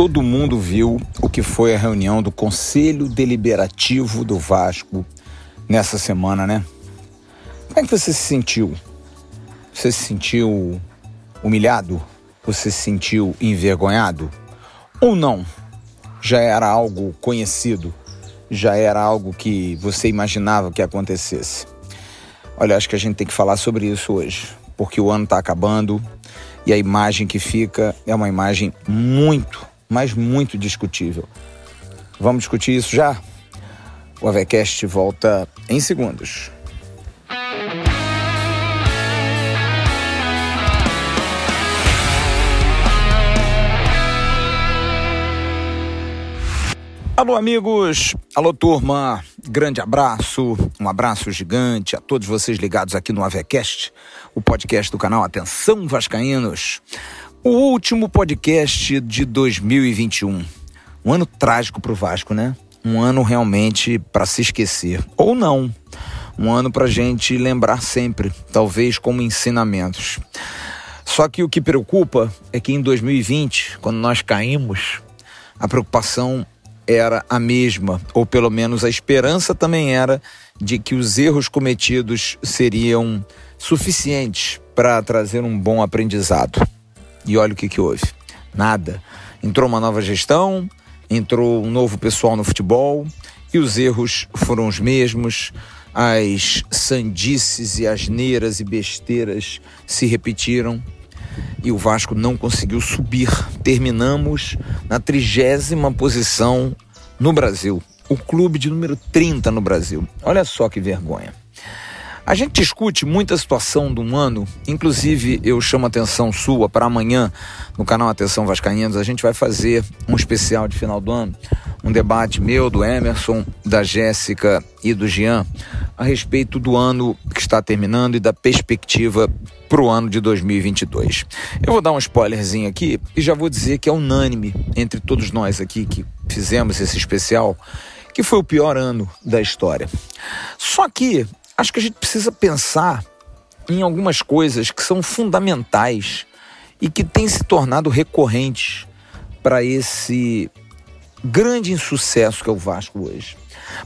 todo mundo viu o que foi a reunião do Conselho Deliberativo do Vasco nessa semana, né? Como é que você se sentiu? Você se sentiu humilhado? Você se sentiu envergonhado? Ou não? Já era algo conhecido? Já era algo que você imaginava que acontecesse? Olha, acho que a gente tem que falar sobre isso hoje, porque o ano está acabando e a imagem que fica é uma imagem muito, mas muito discutível. Vamos discutir isso já? O AVCast volta em segundos. Alô, amigos! Alô, turma! Grande abraço, um abraço gigante a todos vocês ligados aqui no AVCast, o podcast do canal Atenção Vascaínos. O último podcast de 2021. Um ano trágico para o Vasco, né? Um ano realmente para se esquecer. Ou não. Um ano para gente lembrar sempre, talvez como ensinamentos. Só que o que preocupa é que em 2020, quando nós caímos, a preocupação era a mesma, ou pelo menos a esperança também era de que os erros cometidos seriam suficientes para trazer um bom aprendizado. E olha o que, que houve: nada. Entrou uma nova gestão, entrou um novo pessoal no futebol e os erros foram os mesmos. As sandices e asneiras e besteiras se repetiram e o Vasco não conseguiu subir. Terminamos na trigésima posição no Brasil, o clube de número 30 no Brasil. Olha só que vergonha. A gente discute muita situação do ano, inclusive eu chamo a atenção sua para amanhã no canal Atenção Vascaínos, a gente vai fazer um especial de final do ano, um debate meu, do Emerson, da Jéssica e do Jean a respeito do ano que está terminando e da perspectiva para o ano de 2022. Eu vou dar um spoilerzinho aqui e já vou dizer que é unânime entre todos nós aqui que fizemos esse especial que foi o pior ano da história. Só que acho que a gente precisa pensar em algumas coisas que são fundamentais e que têm se tornado recorrentes para esse grande insucesso que é o Vasco hoje.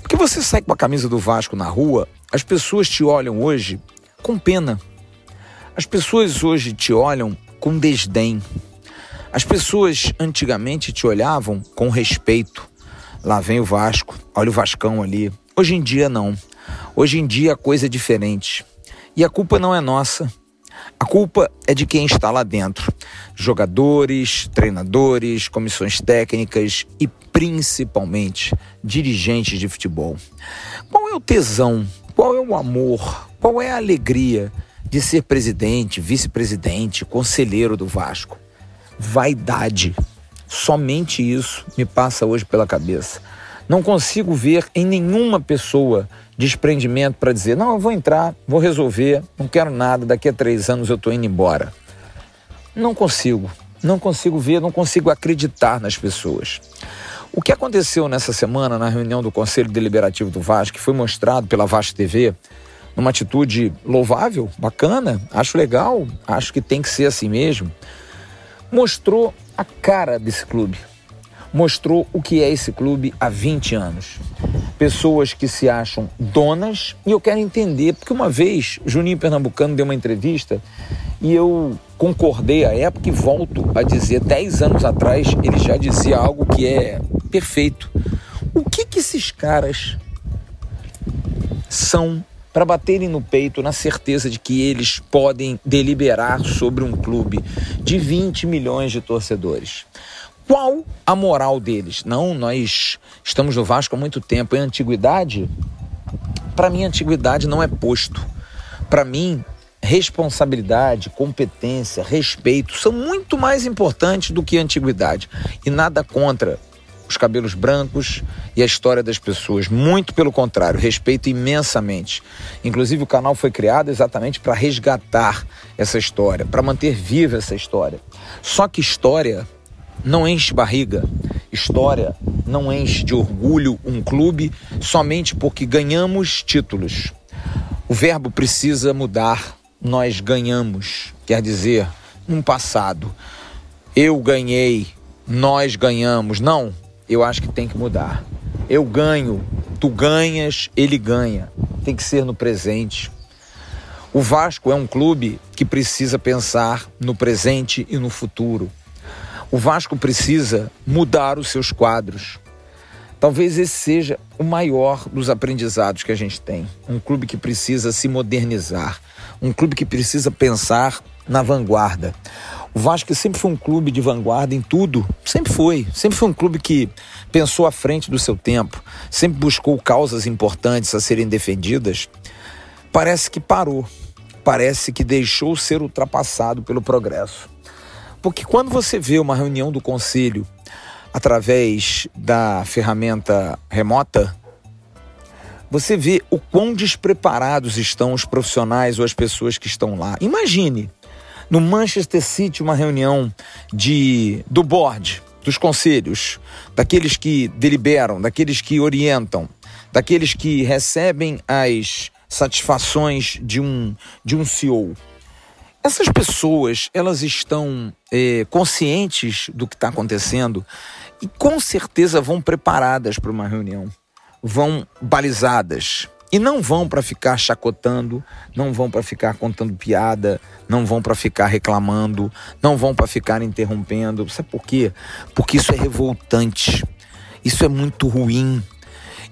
Porque você sai com a camisa do Vasco na rua, as pessoas te olham hoje com pena. As pessoas hoje te olham com desdém. As pessoas antigamente te olhavam com respeito. Lá vem o Vasco, olha o Vascão ali. Hoje em dia não. Hoje em dia a coisa é diferente. E a culpa não é nossa. A culpa é de quem está lá dentro: jogadores, treinadores, comissões técnicas e principalmente dirigentes de futebol. Qual é o tesão? Qual é o amor? Qual é a alegria de ser presidente, vice-presidente, conselheiro do Vasco? Vaidade. Somente isso me passa hoje pela cabeça. Não consigo ver em nenhuma pessoa desprendimento para dizer: não, eu vou entrar, vou resolver, não quero nada, daqui a três anos eu estou indo embora. Não consigo, não consigo ver, não consigo acreditar nas pessoas. O que aconteceu nessa semana na reunião do Conselho Deliberativo do Vasco, que foi mostrado pela Vasco TV, numa atitude louvável, bacana, acho legal, acho que tem que ser assim mesmo, mostrou a cara desse clube mostrou o que é esse clube há 20 anos. Pessoas que se acham donas, e eu quero entender, porque uma vez Juninho Pernambucano deu uma entrevista e eu concordei à época e volto a dizer, 10 anos atrás ele já dizia algo que é perfeito. O que que esses caras são para baterem no peito na certeza de que eles podem deliberar sobre um clube de 20 milhões de torcedores? Qual a moral deles? Não, nós estamos no Vasco há muito tempo. Em antiguidade, para mim, antiguidade não é posto. Para mim, responsabilidade, competência, respeito são muito mais importantes do que antiguidade. E nada contra os cabelos brancos e a história das pessoas. Muito pelo contrário, respeito imensamente. Inclusive, o canal foi criado exatamente para resgatar essa história, para manter viva essa história. Só que história não enche barriga. História não enche de orgulho um clube somente porque ganhamos títulos. O verbo precisa mudar. Nós ganhamos. Quer dizer, no passado, eu ganhei nós ganhamos. Não, eu acho que tem que mudar. Eu ganho, tu ganhas, ele ganha. Tem que ser no presente. O Vasco é um clube que precisa pensar no presente e no futuro. O Vasco precisa mudar os seus quadros. Talvez esse seja o maior dos aprendizados que a gente tem. Um clube que precisa se modernizar, um clube que precisa pensar na vanguarda. O Vasco sempre foi um clube de vanguarda em tudo, sempre foi. Sempre foi um clube que pensou à frente do seu tempo, sempre buscou causas importantes a serem defendidas. Parece que parou, parece que deixou ser ultrapassado pelo progresso. Porque quando você vê uma reunião do conselho através da ferramenta remota, você vê o quão despreparados estão os profissionais ou as pessoas que estão lá. Imagine no Manchester City uma reunião de do board, dos conselhos, daqueles que deliberam, daqueles que orientam, daqueles que recebem as satisfações de um de um CEO. Essas pessoas, elas estão é, conscientes do que está acontecendo e com certeza vão preparadas para uma reunião, vão balizadas e não vão para ficar chacotando, não vão para ficar contando piada, não vão para ficar reclamando, não vão para ficar interrompendo. Sabe por quê? Porque isso é revoltante. Isso é muito ruim.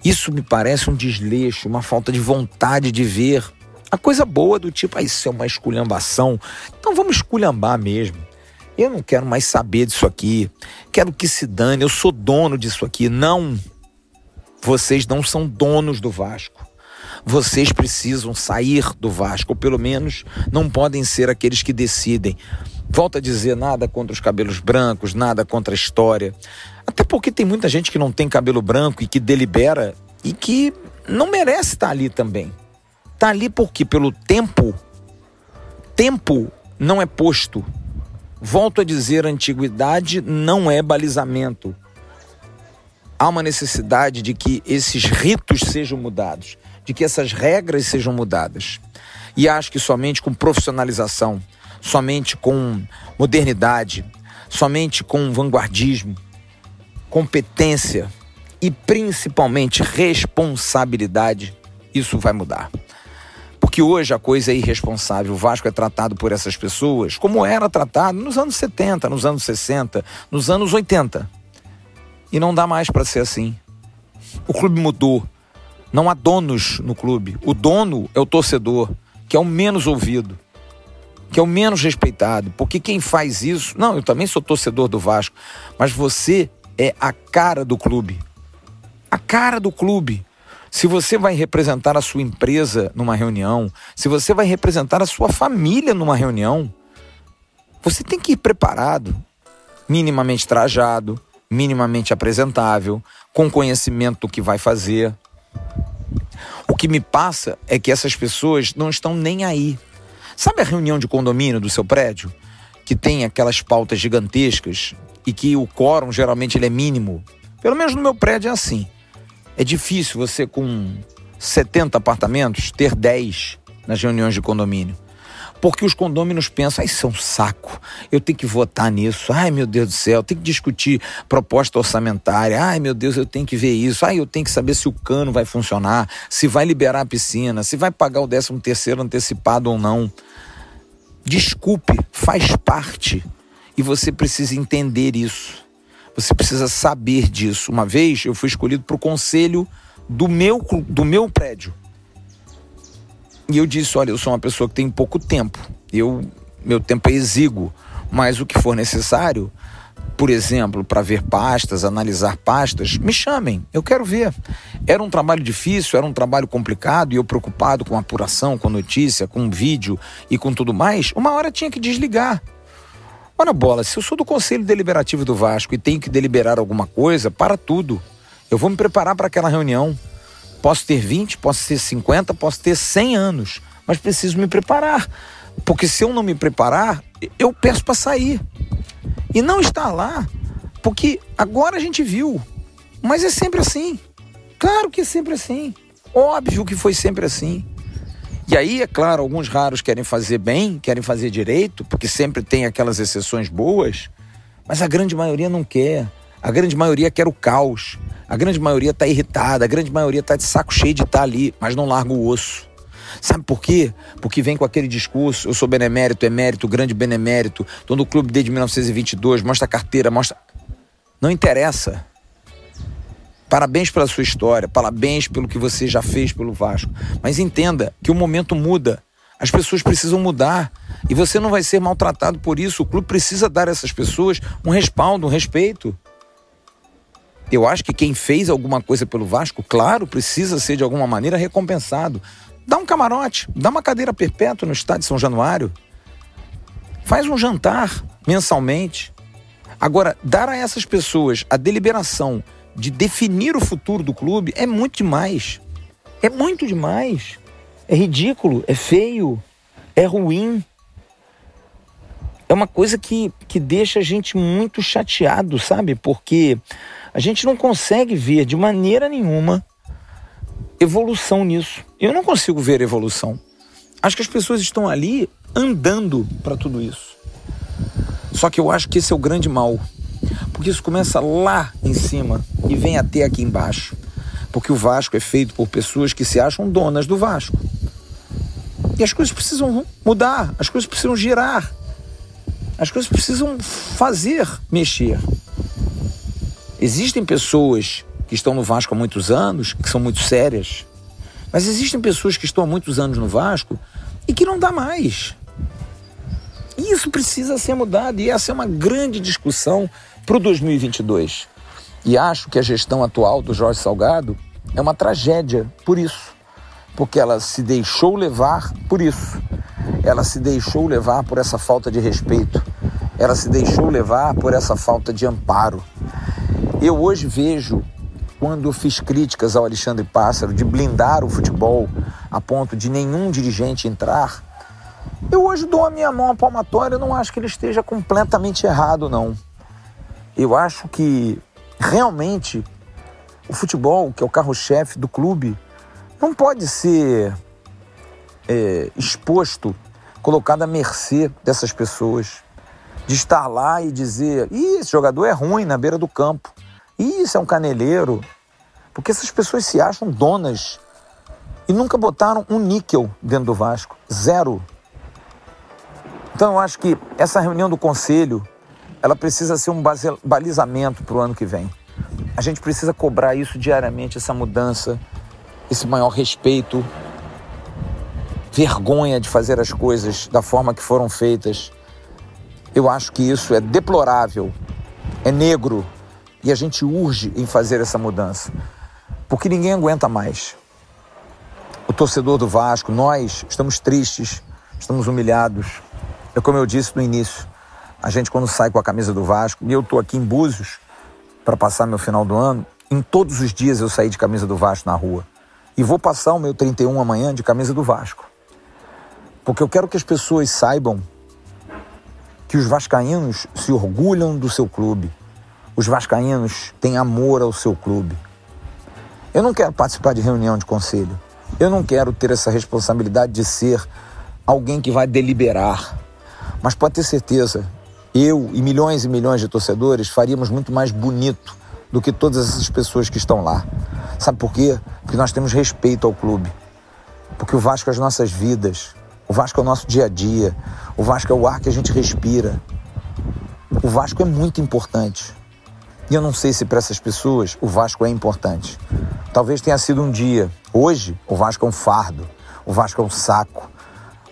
Isso me parece um desleixo, uma falta de vontade de ver a coisa boa do tipo, ah, isso é uma esculhambação. Então vamos esculhambar mesmo. Eu não quero mais saber disso aqui. Quero que se dane. Eu sou dono disso aqui. Não. Vocês não são donos do Vasco. Vocês precisam sair do Vasco, ou pelo menos não podem ser aqueles que decidem. Volto a dizer nada contra os cabelos brancos, nada contra a história. Até porque tem muita gente que não tem cabelo branco e que delibera e que não merece estar ali também. Está ali porque pelo tempo, tempo não é posto. Volto a dizer, antiguidade não é balizamento. Há uma necessidade de que esses ritos sejam mudados, de que essas regras sejam mudadas. E acho que somente com profissionalização, somente com modernidade, somente com vanguardismo, competência e principalmente responsabilidade, isso vai mudar. Porque hoje a coisa é irresponsável. O Vasco é tratado por essas pessoas como era tratado nos anos 70, nos anos 60, nos anos 80. E não dá mais para ser assim. O clube mudou. Não há donos no clube. O dono é o torcedor, que é o menos ouvido, que é o menos respeitado. Porque quem faz isso. Não, eu também sou torcedor do Vasco, mas você é a cara do clube. A cara do clube. Se você vai representar a sua empresa numa reunião, se você vai representar a sua família numa reunião, você tem que ir preparado, minimamente trajado, minimamente apresentável, com conhecimento do que vai fazer. O que me passa é que essas pessoas não estão nem aí. Sabe a reunião de condomínio do seu prédio? Que tem aquelas pautas gigantescas e que o quórum geralmente ele é mínimo? Pelo menos no meu prédio é assim. É difícil você, com 70 apartamentos, ter 10 nas reuniões de condomínio. Porque os condôminos pensam, ah, isso é um saco, eu tenho que votar nisso, ai meu Deus do céu, eu tenho que discutir proposta orçamentária, ai meu Deus, eu tenho que ver isso, ai eu tenho que saber se o cano vai funcionar, se vai liberar a piscina, se vai pagar o 13 terceiro antecipado ou não. Desculpe, faz parte e você precisa entender isso. Você precisa saber disso. Uma vez eu fui escolhido para o conselho do meu, do meu prédio. E eu disse: olha, eu sou uma pessoa que tem pouco tempo. Eu, meu tempo é exíguo, mas o que for necessário, por exemplo, para ver pastas, analisar pastas, me chamem, eu quero ver. Era um trabalho difícil, era um trabalho complicado e eu preocupado com apuração, com notícia, com vídeo e com tudo mais. Uma hora tinha que desligar. Ora bola, se eu sou do Conselho Deliberativo do Vasco e tenho que deliberar alguma coisa, para tudo. Eu vou me preparar para aquela reunião. Posso ter 20, posso ter 50, posso ter 100 anos, mas preciso me preparar. Porque se eu não me preparar, eu peço para sair. E não está lá, porque agora a gente viu. Mas é sempre assim. Claro que é sempre assim. Óbvio que foi sempre assim. E aí, é claro, alguns raros querem fazer bem, querem fazer direito, porque sempre tem aquelas exceções boas, Mas a grande maioria não quer. A grande maioria quer o caos. A grande maioria está irritada. A grande maioria está de saco cheio de estar tá ali, mas não larga o osso. Sabe por quê? Porque vem com aquele discurso: eu sou benemérito, emérito, grande benemérito, estou no clube desde 1922, mostra a carteira, mostra. Não interessa. Parabéns pela sua história, parabéns pelo que você já fez pelo Vasco. Mas entenda que o momento muda. As pessoas precisam mudar. E você não vai ser maltratado por isso. O clube precisa dar a essas pessoas um respaldo, um respeito. Eu acho que quem fez alguma coisa pelo Vasco, claro, precisa ser de alguma maneira recompensado. Dá um camarote, dá uma cadeira perpétua no estádio São Januário. Faz um jantar mensalmente. Agora, dar a essas pessoas a deliberação de definir o futuro do clube é muito demais. É muito demais. É ridículo, é feio, é ruim. É uma coisa que, que deixa a gente muito chateado, sabe? Porque a gente não consegue ver de maneira nenhuma evolução nisso. Eu não consigo ver evolução. Acho que as pessoas estão ali andando para tudo isso. Só que eu acho que esse é o grande mal. Porque isso começa lá em cima e vem até aqui embaixo. Porque o Vasco é feito por pessoas que se acham donas do Vasco. E as coisas precisam mudar, as coisas precisam girar, as coisas precisam fazer mexer. Existem pessoas que estão no Vasco há muitos anos, que são muito sérias, mas existem pessoas que estão há muitos anos no Vasco e que não dá mais. Isso precisa ser mudado e essa é uma grande discussão para o 2022. E acho que a gestão atual do Jorge Salgado é uma tragédia por isso, porque ela se deixou levar por isso. Ela se deixou levar por essa falta de respeito. Ela se deixou levar por essa falta de amparo. Eu hoje vejo, quando fiz críticas ao Alexandre Pássaro de blindar o futebol a ponto de nenhum dirigente entrar, eu hoje dou a minha mão à palmatória, eu não acho que ele esteja completamente errado, não. Eu acho que realmente o futebol, que é o carro-chefe do clube, não pode ser é, exposto, colocado à mercê dessas pessoas. De estar lá e dizer: Ih, esse jogador é ruim na beira do campo. Ih, isso é um caneleiro. Porque essas pessoas se acham donas e nunca botaram um níquel dentro do Vasco. Zero. Então eu acho que essa reunião do conselho ela precisa ser um balizamento para o ano que vem. A gente precisa cobrar isso diariamente, essa mudança, esse maior respeito, vergonha de fazer as coisas da forma que foram feitas. Eu acho que isso é deplorável, é negro e a gente urge em fazer essa mudança, porque ninguém aguenta mais. O torcedor do Vasco, nós estamos tristes, estamos humilhados. É como eu disse no início, a gente, quando sai com a camisa do Vasco, e eu estou aqui em Búzios para passar meu final do ano, em todos os dias eu saí de camisa do Vasco na rua. E vou passar o meu 31 amanhã de camisa do Vasco. Porque eu quero que as pessoas saibam que os vascaínos se orgulham do seu clube. Os vascaínos têm amor ao seu clube. Eu não quero participar de reunião de conselho. Eu não quero ter essa responsabilidade de ser alguém que vai deliberar. Mas pode ter certeza eu e milhões e milhões de torcedores faríamos muito mais bonito do que todas essas pessoas que estão lá. Sabe por quê? Porque nós temos respeito ao clube. Porque o Vasco é as nossas vidas. O Vasco é o nosso dia a dia. O Vasco é o ar que a gente respira. O Vasco é muito importante. E eu não sei se para essas pessoas o Vasco é importante. Talvez tenha sido um dia. Hoje, o Vasco é um fardo. O Vasco é um saco.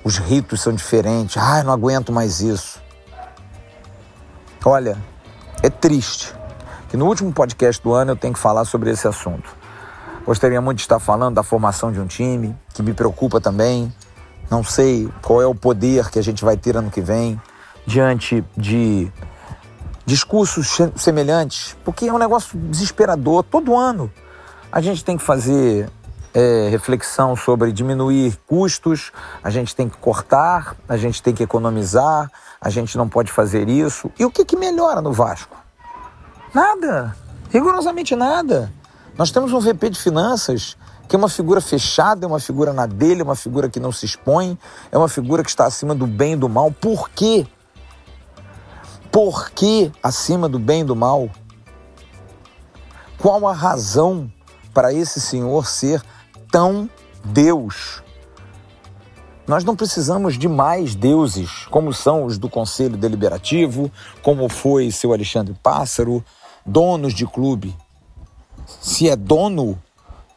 Os ritos são diferentes. Ai, não aguento mais isso. Olha, é triste que no último podcast do ano eu tenho que falar sobre esse assunto. Gostaria muito de estar falando da formação de um time, que me preocupa também. Não sei qual é o poder que a gente vai ter ano que vem diante de discursos semelhantes, porque é um negócio desesperador. Todo ano a gente tem que fazer é, reflexão sobre diminuir custos, a gente tem que cortar, a gente tem que economizar, a gente não pode fazer isso. E o que, que melhora no Vasco? Nada, rigorosamente nada. Nós temos um VP de finanças que é uma figura fechada, é uma figura na dele, é uma figura que não se expõe, é uma figura que está acima do bem e do mal. Por quê? Por que acima do bem e do mal? Qual a razão para esse senhor ser tão Deus? Nós não precisamos de mais deuses, como são os do Conselho Deliberativo, como foi seu Alexandre Pássaro, donos de clube. Se é dono,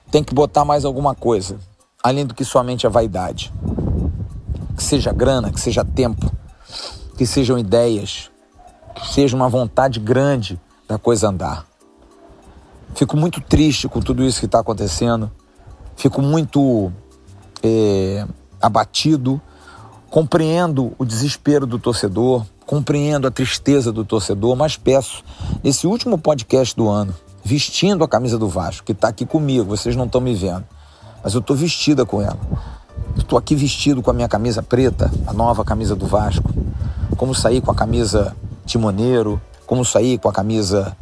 tem que botar mais alguma coisa, além do que somente a vaidade. Que seja grana, que seja tempo, que sejam ideias, que seja uma vontade grande da coisa andar. Fico muito triste com tudo isso que está acontecendo. Fico muito é, abatido. Compreendo o desespero do torcedor, compreendo a tristeza do torcedor, mas peço, nesse último podcast do ano, vestindo a camisa do Vasco, que está aqui comigo, vocês não estão me vendo, mas eu estou vestida com ela. Estou aqui vestido com a minha camisa preta, a nova camisa do Vasco. Como sair com a camisa timoneiro, como sair com a camisa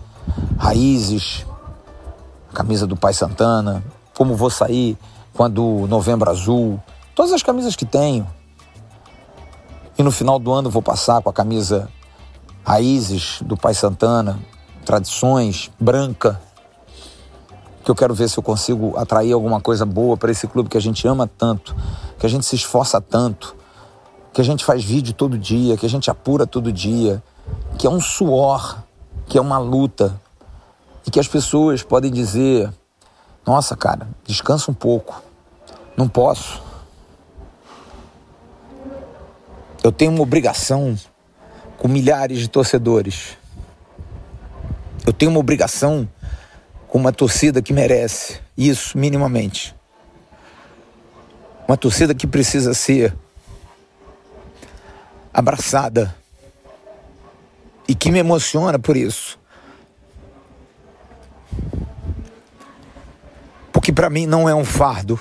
raízes, a camisa do Pai Santana, como vou sair quando Novembro Azul, todas as camisas que tenho. E no final do ano vou passar com a camisa Raízes do Pai Santana, Tradições, branca, que eu quero ver se eu consigo atrair alguma coisa boa para esse clube que a gente ama tanto, que a gente se esforça tanto, que a gente faz vídeo todo dia, que a gente apura todo dia, que é um suor, que é uma luta, e que as pessoas podem dizer: nossa, cara, descansa um pouco, não posso. Eu tenho uma obrigação com milhares de torcedores. Eu tenho uma obrigação com uma torcida que merece isso minimamente. Uma torcida que precisa ser abraçada e que me emociona por isso. Porque para mim não é um fardo.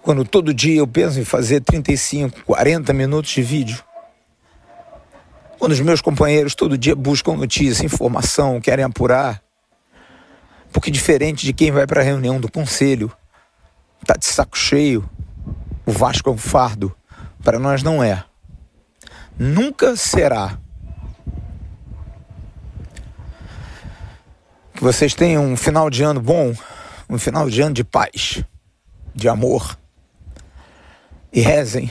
Quando todo dia eu penso em fazer 35, 40 minutos de vídeo. Quando os meus companheiros todo dia buscam notícia, informação, querem apurar. Porque diferente de quem vai para a reunião do conselho, tá de saco cheio, o Vasco é um fardo. Para nós não é. Nunca será. Que vocês tenham um final de ano bom, um final de ano de paz, de amor. E rezem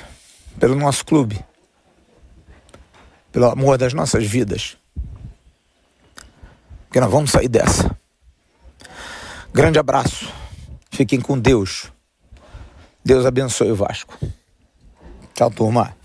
pelo nosso clube, pelo amor das nossas vidas. Porque nós vamos sair dessa. Grande abraço. Fiquem com Deus. Deus abençoe o Vasco. Tchau, turma.